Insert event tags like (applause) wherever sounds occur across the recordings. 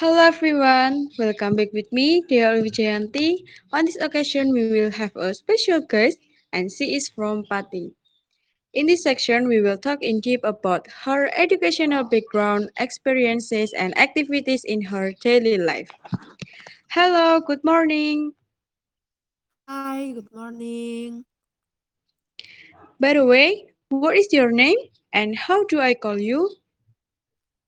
Hello everyone, welcome back with me, Dea Wijayanti. On this occasion, we will have a special guest, and she is from Pati. In this section, we will talk in deep about her educational background, experiences, and activities in her daily life. Hello, good morning. Hi, good morning. By the way, what is your name and how do I call you?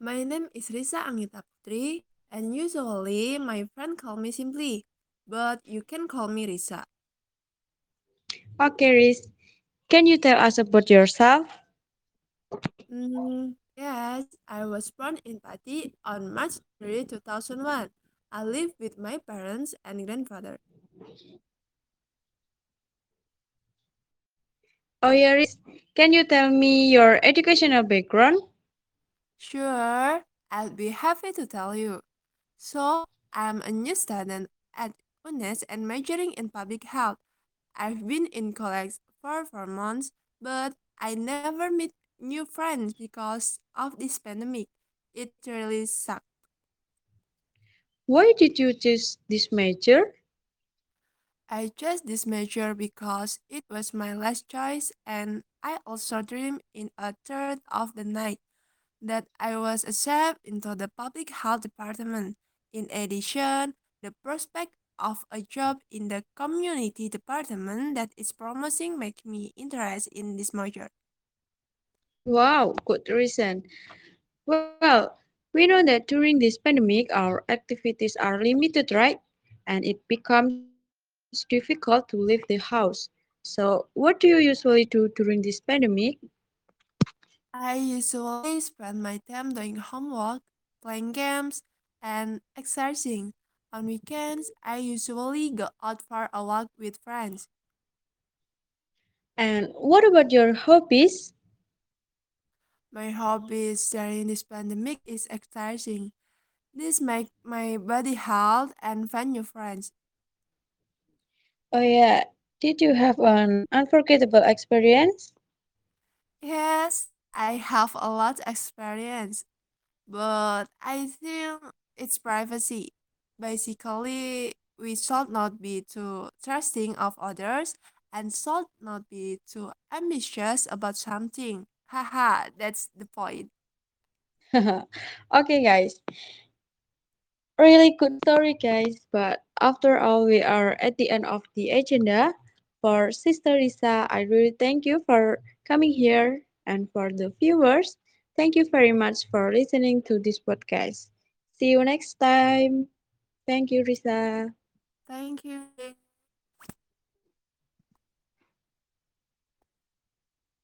My name is Risa Anggita Putri, and usually my friend call me simply, but you can call me Risa. Okay, Riz, can you tell us about yourself? Mm, yes, I was born in Pati on March 3, 2001. I live with my parents and grandfather. Oh, yeah, Riz, can you tell me your educational background? Sure, I'll be happy to tell you. So, I'm a new student at UNNES and majoring in public health. I've been in college for four months, but I never meet new friends because of this pandemic. It really sucked. Why did you choose this major? I chose this major because it was my last choice, and I also dreamed in a third of the night that I was accepted into the public health department. In addition, the prospect of a job in the community department that is promising make me interested in this major. Wow, good reason. Well, we know that during this pandemic, our activities are limited, right? And it becomes difficult to leave the house. So, what do you usually do during this pandemic? I usually spend my time doing homework, playing games, and exercising. On weekends, I usually go out for a walk with friends. And what about your hobbies? My hobbies during this pandemic is exercising. This make my body health and find new friends. Oh, yeah. Did you have an unforgettable experience? Yes, I have a lot of experience, but I think it's privacy. Basically, we should not be too trusting of others and should not be too ambitious about something. Haha, that's the point. (laughs) okay, guys. Really good story, guys. But after all, we are at the end of the agenda. For Sister Lisa, I really thank you for coming here. And for the viewers, thank you very much for listening to this podcast. See you next time. Thank you, Risa. Thank you.